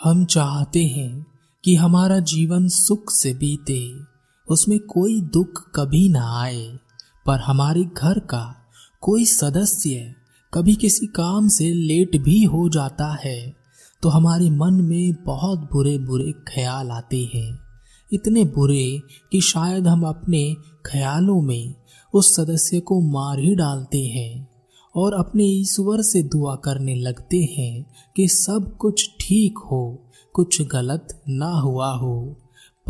हम चाहते हैं कि हमारा जीवन सुख से बीते, उसमें कोई दुख कभी ना आए, पर हमारे घर का कोई सदस्य कभी किसी काम से लेट भी हो जाता है तो हमारे मन में बहुत बुरे बुरे ख्याल आते हैं। इतने बुरे कि शायद हम अपने ख्यालों में उस सदस्य को मार ही डालते हैं। और अपने ईश्वर से दुआ करने लगते हैं कि सब कुछ ठीक हो, कुछ गलत ना हुआ हो।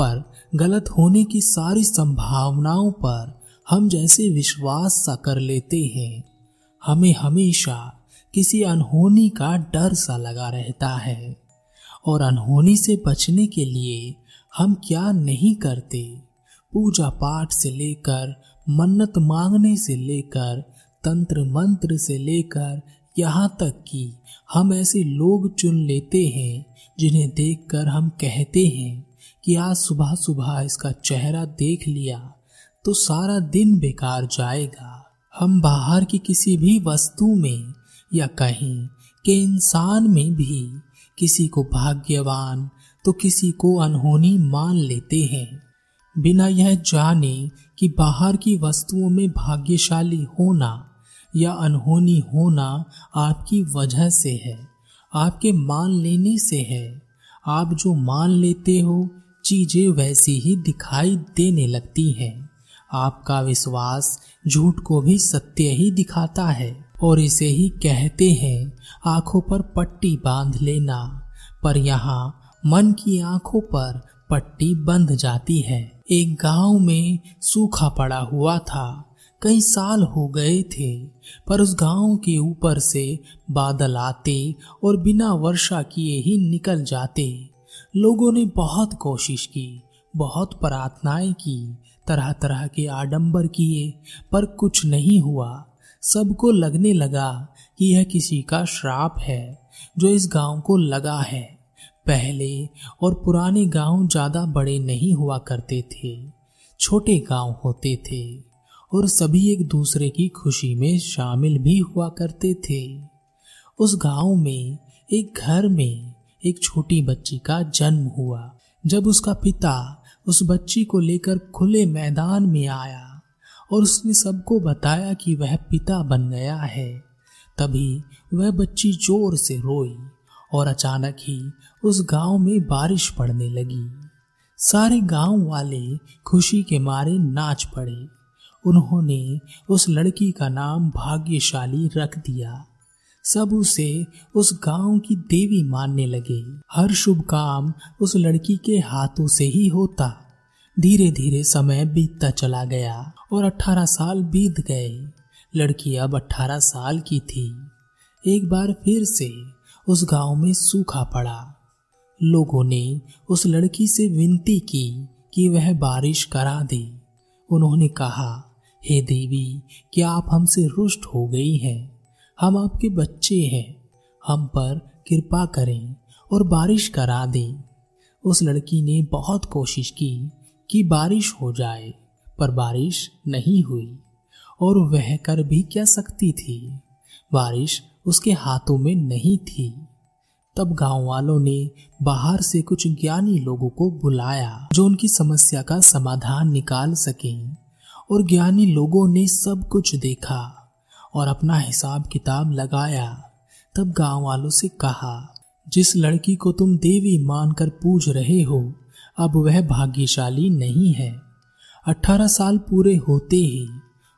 पर गलत होने की सारी संभावनाओं पर हम जैसे विश्वास सा कर लेते हैं। हमें हमेशा किसी अनहोनी का डर सा लगा रहता है और अनहोनी से बचने के लिए हम क्या नहीं करते? पूजा पाठ से लेकर, मन्नत मांगने से लेकर तंत्र मंत्र से लेकर यहाँ तक कि हम ऐसे लोग चुन लेते हैं, जिन्हें देखकर हम कहते हैं कि आज सुबह सुबह इसका चेहरा देख लिया तो सारा दिन बेकार जाएगा। हम बाहर की किसी भी वस्तु में या कहीं के इंसान में भी किसी को भाग्यवान तो किसी को अनहोनी मान लेते हैं। बिना यह जाने कि बाहर की वस्तुओं में भाग्यशाली होना या अनहोनी होना आपकी वजह से है, आपके मान लेने से है। आप जो मान लेते हो, चीज़ें वैसी ही दिखाई देने लगती हैं। आपका विश्वास झूठ को भी सत्य ही दिखाता है, और इसे ही कहते हैं, आँखों पर पट्टी बाँध लेना। पर यहाँ मन की आँखों पर पट्टी बंध जाती है। एक गाँव में सूखा पड़ा हुआ था। कई साल हो गए थे, पर उस गाँव के ऊपर से बादल आते और बिना वर्षा किए ही निकल जाते। लोगों ने बहुत कोशिश की, बहुत प्रार्थनाएँ की तरह तरह के आडंबर किए, पर कुछ नहीं हुआ। सबको लगने लगा कि यह किसी का श्राप है, जो इस गाँव को लगा है। पहले और पुराने गाँव ज़्यादा बड़े नहीं हुआ करते थे, छोटे गाँव होते थे। और सभी एक दूसरे की खुशी में शामिल भी हुआ करते थे। उस गाँव में, एक घर में एक छोटी बच्ची का जन्म हुआ। जब उसका पिता उस बच्ची को लेकर खुले मैदान में आया और उसने सबको बताया कि वह पिता बन गया है, तभी वह बच्ची ज़ोर से रोई और अचानक ही उस गाँव में बारिश पड़ने लगी। सारे गाँव वाले खुशी के मारे नाच पड़े। उन्होंने उस लड़की का नाम भाग्यशाली रख दिया। सब उसे उस गाँव की देवी मानने लगे। हर शुभ काम उस लड़की के हाथों से ही होता। धीरे धीरे समय बीतता चला गया और अठारह साल बीत गए। लड़की अब अठारह साल की थी। एक बार फिर से उस गाँव में सूखा पड़ा। लोगों ने उस लड़की से विनती की कि वह बारिश करा दे। उन्होंने कहा हे देवी, क्या आप हमसे रुष्ट हो गई हैं? हम आपके बच्चे हैं। हम पर कृपा करें और बारिश करा दें। उस लड़की ने बहुत कोशिश की कि बारिश हो जाए, पर बारिश नहीं हुई और वह कर भी क्या सकती थी? बारिश उसके हाथों में नहीं थी। तब गाँव वालों ने बाहर से कुछ ज्ञानी लोगों को बुलाया, जो उनकी समस्या का समाधान निकाल सके। और ज्ञानी लोगों ने सब कुछ देखा और अपना हिसाब किताब लगाया। तब गाँव वालों से कहा, जिस लड़की को तुम देवी मानकर पूज रहे हो, अब वह भाग्यशाली नहीं है। अठारह साल पूरे होते ही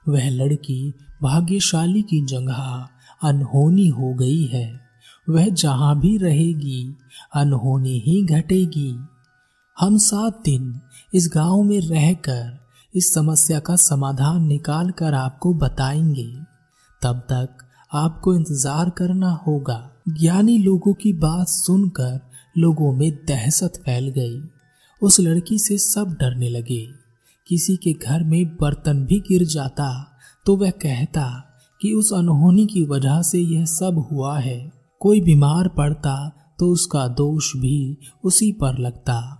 वह लड़की भाग्यशाली की जगह अनहोनी हो गई है। वह जहाँ भी रहेगी, अनहोनी ही घटेगी। हम सात दिन इस गाँव में रहकर इस समस्या का समाधान निकाल कर आपको बताएँगे। तब तक आपको इंतज़ार करना होगा। ज्ञानी लोगों की बात सुनकर लोगों में दहशत फैल गई। उस लड़की से सब डरने लगे। किसी के घर में बर्तन भी गिर जाता तो वह कहता कि उस अनहोनी की वजह से यह सब हुआ है। कोई बीमार पड़ता तो उसका दोष भी उसी पर लगता।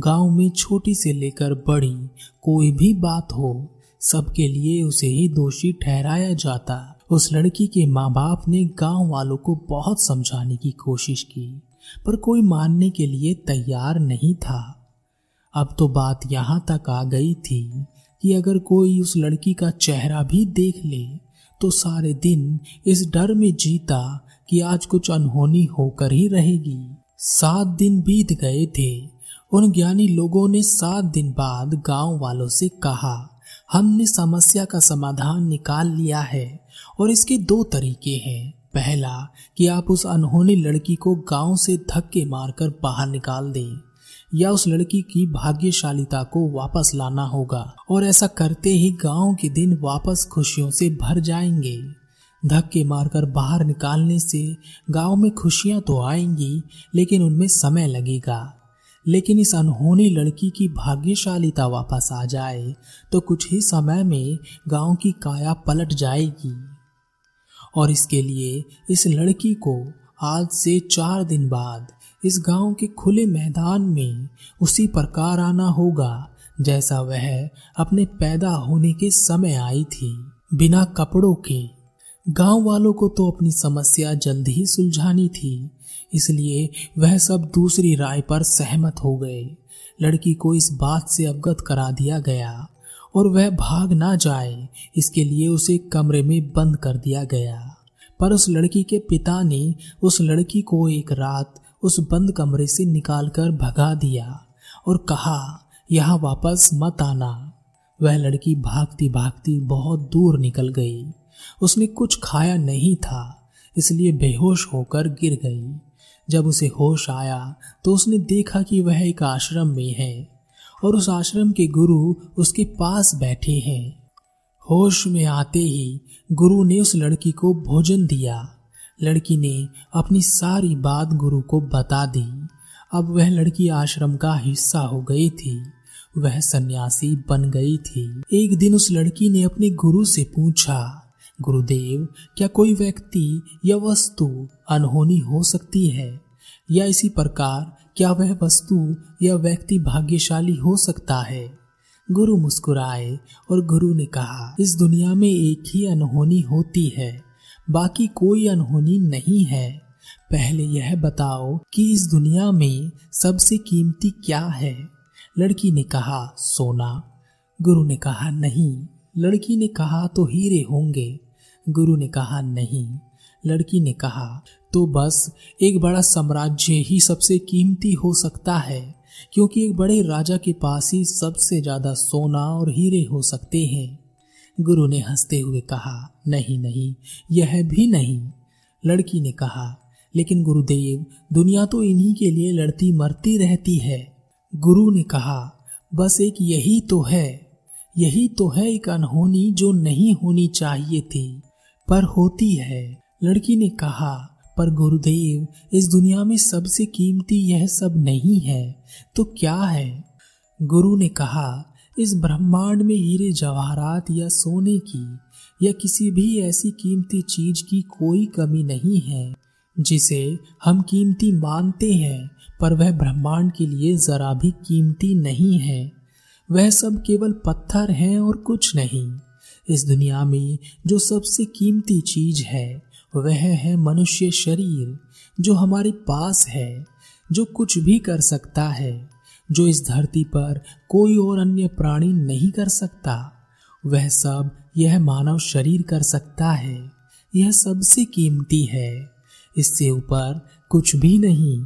गाँव में छोटी से लेकर बड़ी कोई भी बात हो, सबके लिए उसे ही दोषी ठहराया जाता। उस लड़की के माँ बाप ने गाँव वालों को बहुत समझाने की कोशिश की, पर कोई मानने के लिए तैयार नहीं था। अब तो बात यहाँ तक आ गई थी कि अगर कोई उस लड़की का चेहरा भी देख ले तो सारे दिन इस डर में जीता कि आज कुछ अनहोनी होकर ही रहेगी। सात दिन बीत गए थे उन ज्ञानी लोगों ने सात दिन बाद गाँव वालों से कहा, हमने समस्या का समाधान निकाल लिया है और इसके दो तरीके हैं। पहला, कि आप उस अनहोनी लड़की को गाँव से धक्के मारकर बाहर निकाल दें, या उस लड़की की भाग्यशालिता को वापस लाना होगा और ऐसा करते ही गाँव के दिन वापस खुशियों से भर जाएँगे। धक्के मारकर बाहर निकालने से गाँव में खुशियाँ तो आएँगी, लेकिन उनमें समय लगेगा। लेकिन इस अनहोनी लड़की की भाग्यशालीता वापस आ जाए तो कुछ ही समय में गाँव की काया पलट जाएगी। और इसके लिए इस लड़की को आज से चार दिन बाद इस गाँव के खुले मैदान में उसी प्रकार आना होगा, जैसा वह अपने पैदा होने के समय आई थी। बिना कपड़ों के, गाँव वालों को तो अपनी समस्या जल्द ही सुलझानी थी इसलिए वह सब दूसरी राय पर सहमत हो गए। लड़की को इस बात से अवगत करा दिया गया और वह भाग ना जाए, इसके लिए उसे कमरे में बंद कर दिया गया। पर उस लड़की के पिता ने उस लड़की को एक रात उस बंद कमरे से निकालकर भगा दिया और कहा, यहाँ वापस मत आना। वह लड़की भागती भागती बहुत दूर निकल गई। उसने कुछ खाया नहीं था, इसलिए बेहोश होकर गिर गई। जब उसे होश आया तो उसने देखा कि वह एक आश्रम में है और उस आश्रम के गुरु उसके पास बैठे हैं। होश में आते ही गुरु ने उस लड़की को भोजन दिया। लड़की ने अपनी सारी बात गुरु को बता दी। अब वह लड़की आश्रम का हिस्सा हो गई थी। वह सन्यासी बन गई थी। एक दिन उस लड़की ने अपने गुरु से पूछा गुरुदेव, क्या कोई व्यक्ति या वस्तु अनहोनी हो सकती है? या इसी प्रकार, क्या वह वस्तु या व्यक्ति भाग्यशाली हो सकता है? गुरु मुस्कुराए और गुरु ने कहा, इस दुनिया में एक ही अनहोनी होती है, बाकी कोई अनहोनी नहीं है। पहले यह बताओ कि इस दुनिया में सबसे कीमती क्या है? लड़की ने कहा, सोना। गुरु ने कहा, नहीं। लड़की ने कहा तो हीरे होंगे। गुरु ने कहा, नहीं। लड़की ने कहा तो बस, एक बड़ा साम्राज्य ही सबसे कीमती हो सकता है, क्योंकि एक बड़े राजा के पास ही सबसे ज़्यादा सोना और हीरे हो सकते हैं। गुरु ने हँसते हुए कहा, नहीं नहीं, यह भी नहीं। लड़की ने कहा, लेकिन गुरुदेव, दुनिया तो इन्हीं के लिए लड़ती मरती रहती है। गुरु ने कहा, बस एक यही तो है, यही तो है एक अनहोनी जो नहीं होनी चाहिए थी। पर होती है। लड़की ने कहा, पर गुरुदेव, इस दुनिया में सबसे कीमती यह सब नहीं है तो क्या है? गुरु ने कहा, इस ब्रह्मांड में हीरे जवाहरात या सोने की या किसी भी ऐसी कीमती चीज़ की कोई कमी नहीं है, जिसे हम कीमती मानते हैं, पर वह ब्रह्मांड के लिए जरा भी कीमती नहीं है। वह सब केवल पत्थर हैं और कुछ नहीं। इस दुनिया में जो सबसे कीमती चीज़ है, वह है मनुष्य शरीर, जो हमारे पास है, जो कुछ भी कर सकता है, जो इस धरती पर कोई और अन्य प्राणी नहीं कर सकता। वह सब यह मानव शरीर कर सकता है। यह सबसे कीमती है। इससे ऊपर कुछ भी नहीं,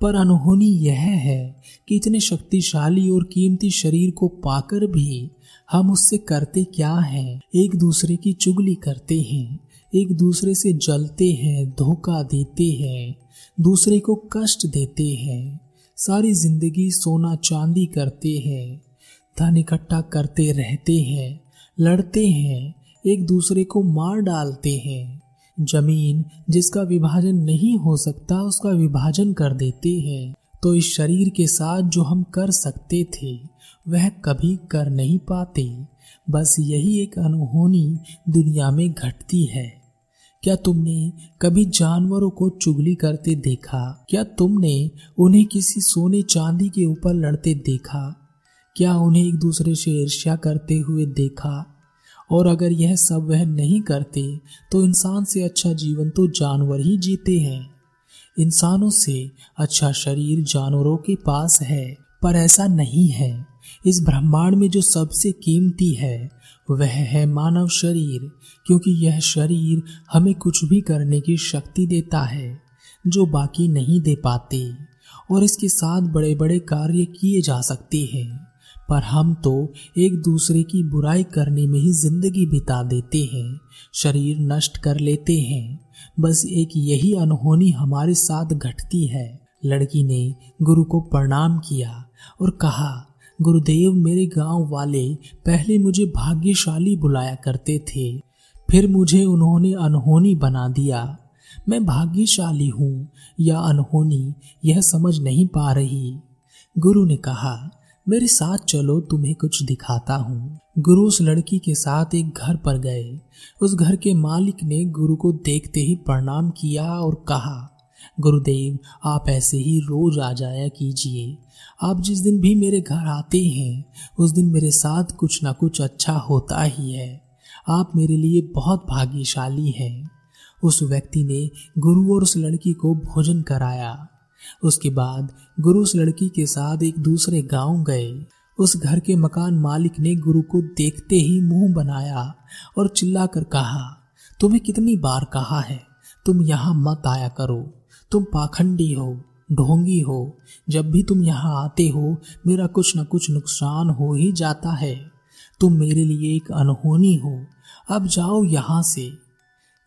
पर अनहोनी यह है कि इतने शक्तिशाली और कीमती शरीर को पाकर भी हम उससे करते क्या हैं? एक दूसरे की चुगली करते हैं, एक दूसरे से जलते हैं, धोखा देते हैं, दूसरे को कष्ट देते हैं, सारी ज़िंदगी सोना चांदी करते हैं, धन इकट्ठा करते रहते हैं, लड़ते हैं, एक दूसरे को मार डालते हैं, ज़मीन जिसका विभाजन नहीं हो सकता, उसका विभाजन कर देते हैं तो इस शरीर के साथ जो हम कर सकते थे। वह कभी कर नहीं पाते। बस यही एक अनहोनी दुनिया में घटती है। क्या तुमने कभी जानवरों को चुगली करते देखा? क्या तुमने उन्हें किसी सोने चांदी के ऊपर लड़ते देखा? क्या उन्हें एक दूसरे से ईर्ष्या करते हुए देखा? और अगर यह सब वह नहीं करते तो इंसान से अच्छा जीवन तो जानवर ही जीते हैं। इंसानों से अच्छा शरीर जानवरों के पास है, पर ऐसा नहीं है। इस ब्रह्मांड में जो सबसे कीमती है, वह है मानव शरीर, क्योंकि यह शरीर हमें कुछ भी करने की शक्ति देता है, जो बाकी नहीं दे पाते, और इसके साथ बड़े बड़े कार्य किए जा सकते हैं। पर हम तो एक दूसरे की बुराई करने में ही ज़िंदगी बिता देते हैं, शरीर नष्ट कर लेते हैं। बस एक यही अनहोनी हमारे साथ घटती है। लड़की ने गुरु को प्रणाम किया और कहा गुरुदेव मेरे गाँव वाले पहले मुझे भाग्यशाली बुलाया करते थे। फिर मुझे उन्होंने अनहोनी बना दिया। मैं भाग्यशाली हूँ या अनहोनी, यह समझ नहीं पा रही। गुरु ने कहा, मेरे साथ चलो, तुम्हें कुछ दिखाता हूँ। गुरु उस लड़की के साथ एक घर पर गए। उस घर के मालिक ने गुरु को देखते ही प्रणाम किया और कहा, गुरुदेव, आप ऐसे ही रोज आ जाया कीजिए। आप जिस दिन भी मेरे घर आते हैं, उस दिन मेरे साथ कुछ ना कुछ अच्छा होता ही है। आप मेरे लिए बहुत भाग्यशाली हैं। उस व्यक्ति ने गुरु और उस लड़की को भोजन कराया। उसके बाद गुरु उस लड़की के साथ एक दूसरे गाँव गए। उस घर के मकान मालिक ने गुरु को देखते ही मुँह बनाया और चिल्लाकर कहा, तुम्हें कितनी बार कहा है, तुम यहाँ मत आया करो, तुम पाखंडी हो। ढोंगी हो, जब भी तुम यहाँ आते हो, मेरा कुछ न कुछ नुकसान हो ही जाता है। तुम मेरे लिए एक अनहोनी हो। अब जाओ यहाँ से।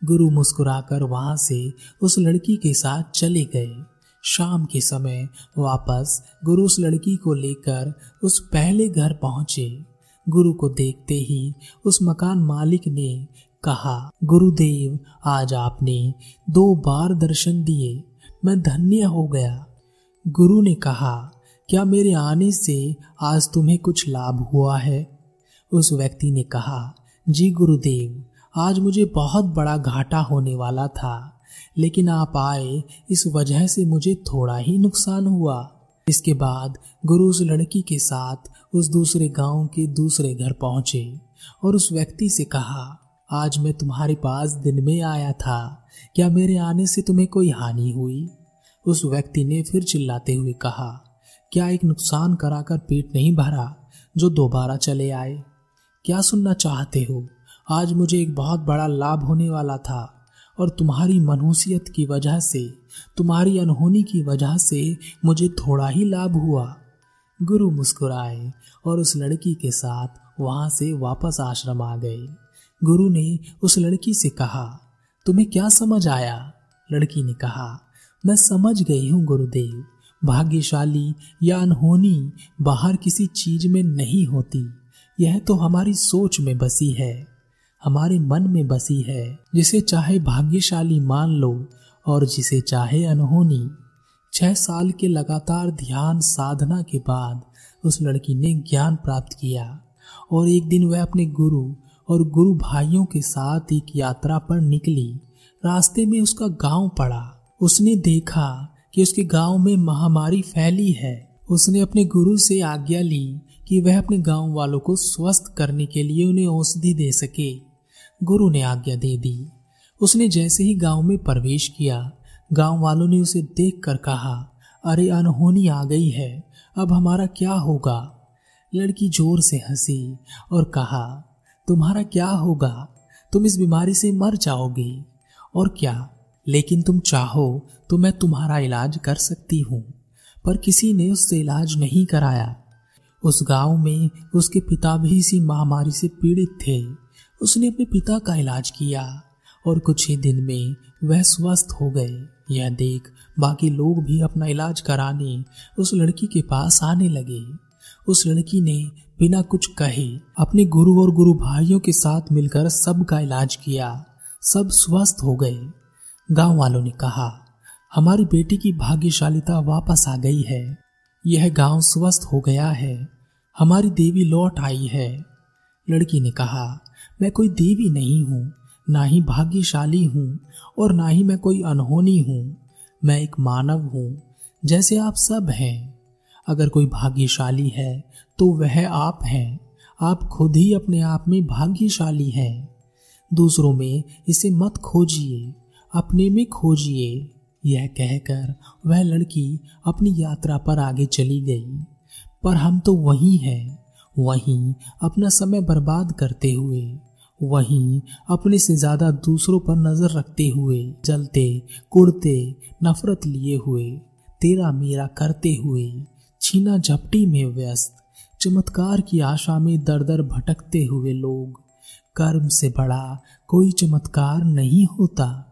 गुरु मुस्कुराकर वहाँ से उस लड़की के साथ चले गए। शाम के समय वापस गुरु उस लड़की को लेकर उस पहले घर पहुँचे। गुरु को देखते ही उस मकान मालिक ने कहा, गुरुदेव, आज आपने दो बार दर्शन दिए। मैं धन्य हो गया। गुरु ने कहा, क्या मेरे आने से आज तुम्हें कुछ लाभ हुआ है? उस व्यक्ति ने कहा, जी गुरुदेव, आज मुझे बहुत बड़ा घाटा होने वाला था, लेकिन आप आए, इस वजह से मुझे थोड़ा ही नुकसान हुआ। इसके बाद गुरु उस लड़की के साथ उस दूसरे गाँव के दूसरे घर पहुँचे और उस व्यक्ति से कहा, आज मैं तुम्हारे पास दिन में आया था, क्या मेरे आने से तुम्हें कोई हानि हुई? उस व्यक्ति ने फिर चिल्लाते हुए कहा, क्या एक नुकसान कराकर पेट नहीं भरा जो दोबारा चले आए? क्या सुनना चाहते हो? आज मुझे एक बहुत बड़ा लाभ होने वाला था और तुम्हारी मनहूसियत की वजह से, तुम्हारी अनहोनी की वजह से मुझे थोड़ा ही लाभ हुआ। गुरु मुस्कुराए और उस लड़की के साथ वहाँ से वापस आश्रम आ गए। गुरु ने उस लड़की से कहा, तुम्हें क्या समझ आया? लड़की ने कहा मैं समझ गई हूँ गुरुदेव। भाग्यशाली या अनहोनी बाहर किसी चीज़ में नहीं होती। यह तो हमारी सोच में बसी है, हमारे मन में बसी है, जिसे चाहे भाग्यशाली मान लो और जिसे चाहे अनहोनी। छह साल के लगातार ध्यान साधना के बाद उस लड़की ने ज्ञान प्राप्त किया और एक दिन वह अपने गुरु और गुरु भाइयों के साथ एक यात्रा पर निकली। रास्ते में उसका गाँव पड़ा। उसने देखा कि उसके गाँव में महामारी फैली है। उसने अपने गुरु से आज्ञा ली कि वह अपने गाँव वालों को स्वस्थ करने के लिए उन्हें औषधि दे सके। गुरु ने आज्ञा दे दी। उसने जैसे ही गाँव में प्रवेश किया, गाँव वालों ने उसे देखकर कहा, अरे अनहोनी आ गई है, अब हमारा क्या होगा? लड़की ज़ोर से हँसी और कहा, तुम्हारा क्या होगा? तुम इस बीमारी से मर जाओगे। और क्या? लेकिन तुम चाहो तो मैं तुम्हारा इलाज कर सकती हूँ, पर किसी ने उससे इलाज नहीं कराया। उस गाँव में उसके पिता भी इसी महामारी से पीड़ित थे। उसने अपने पिता का इलाज किया और कुछ ही दिन में वह स्वस्थ हो गए। यह देख बाकी लोग भी अपना इलाज कराने उस लड़की के पास आने लगे। उस लड़की ने बिना कुछ कहे अपने गुरु और गुरु भाइयों के साथ मिलकर सबका इलाज किया। सब स्वस्थ हो गए। गाँव वालों ने कहा, हमारी बेटी की भाग्यशालिता वापस आ गई है। यह गाँव स्वस्थ हो गया है। हमारी देवी लौट आई है। लड़की ने कहा, मैं कोई देवी नहीं हूँ, ना ही भाग्यशाली हूँ और ना ही मैं कोई अनहोनी हूँ। मैं एक मानव हूँ, जैसे आप सब हैं। अगर कोई भाग्यशाली है तो वह आप हैं। आप खुद ही अपने आप में भाग्यशाली हैं। दूसरों में इसे मत खोजिए। अपने में खोजिए यह कहकर वह लड़की अपनी यात्रा पर आगे चली गई। पर हम तो वहीं हैं। वहीं अपना समय बर्बाद करते हुए। वहीं अपने से ज़्यादा दूसरों पर नज़र रखते हुए, जलते, कुड़ते, नफरत लिए हुए, तेरा मेरा करते हुए, छीना झपटी में व्यस्त, चमत्कार की आशा में दर दर भटकते हुए लोग। कर्म से बड़ा कोई चमत्कार नहीं होता।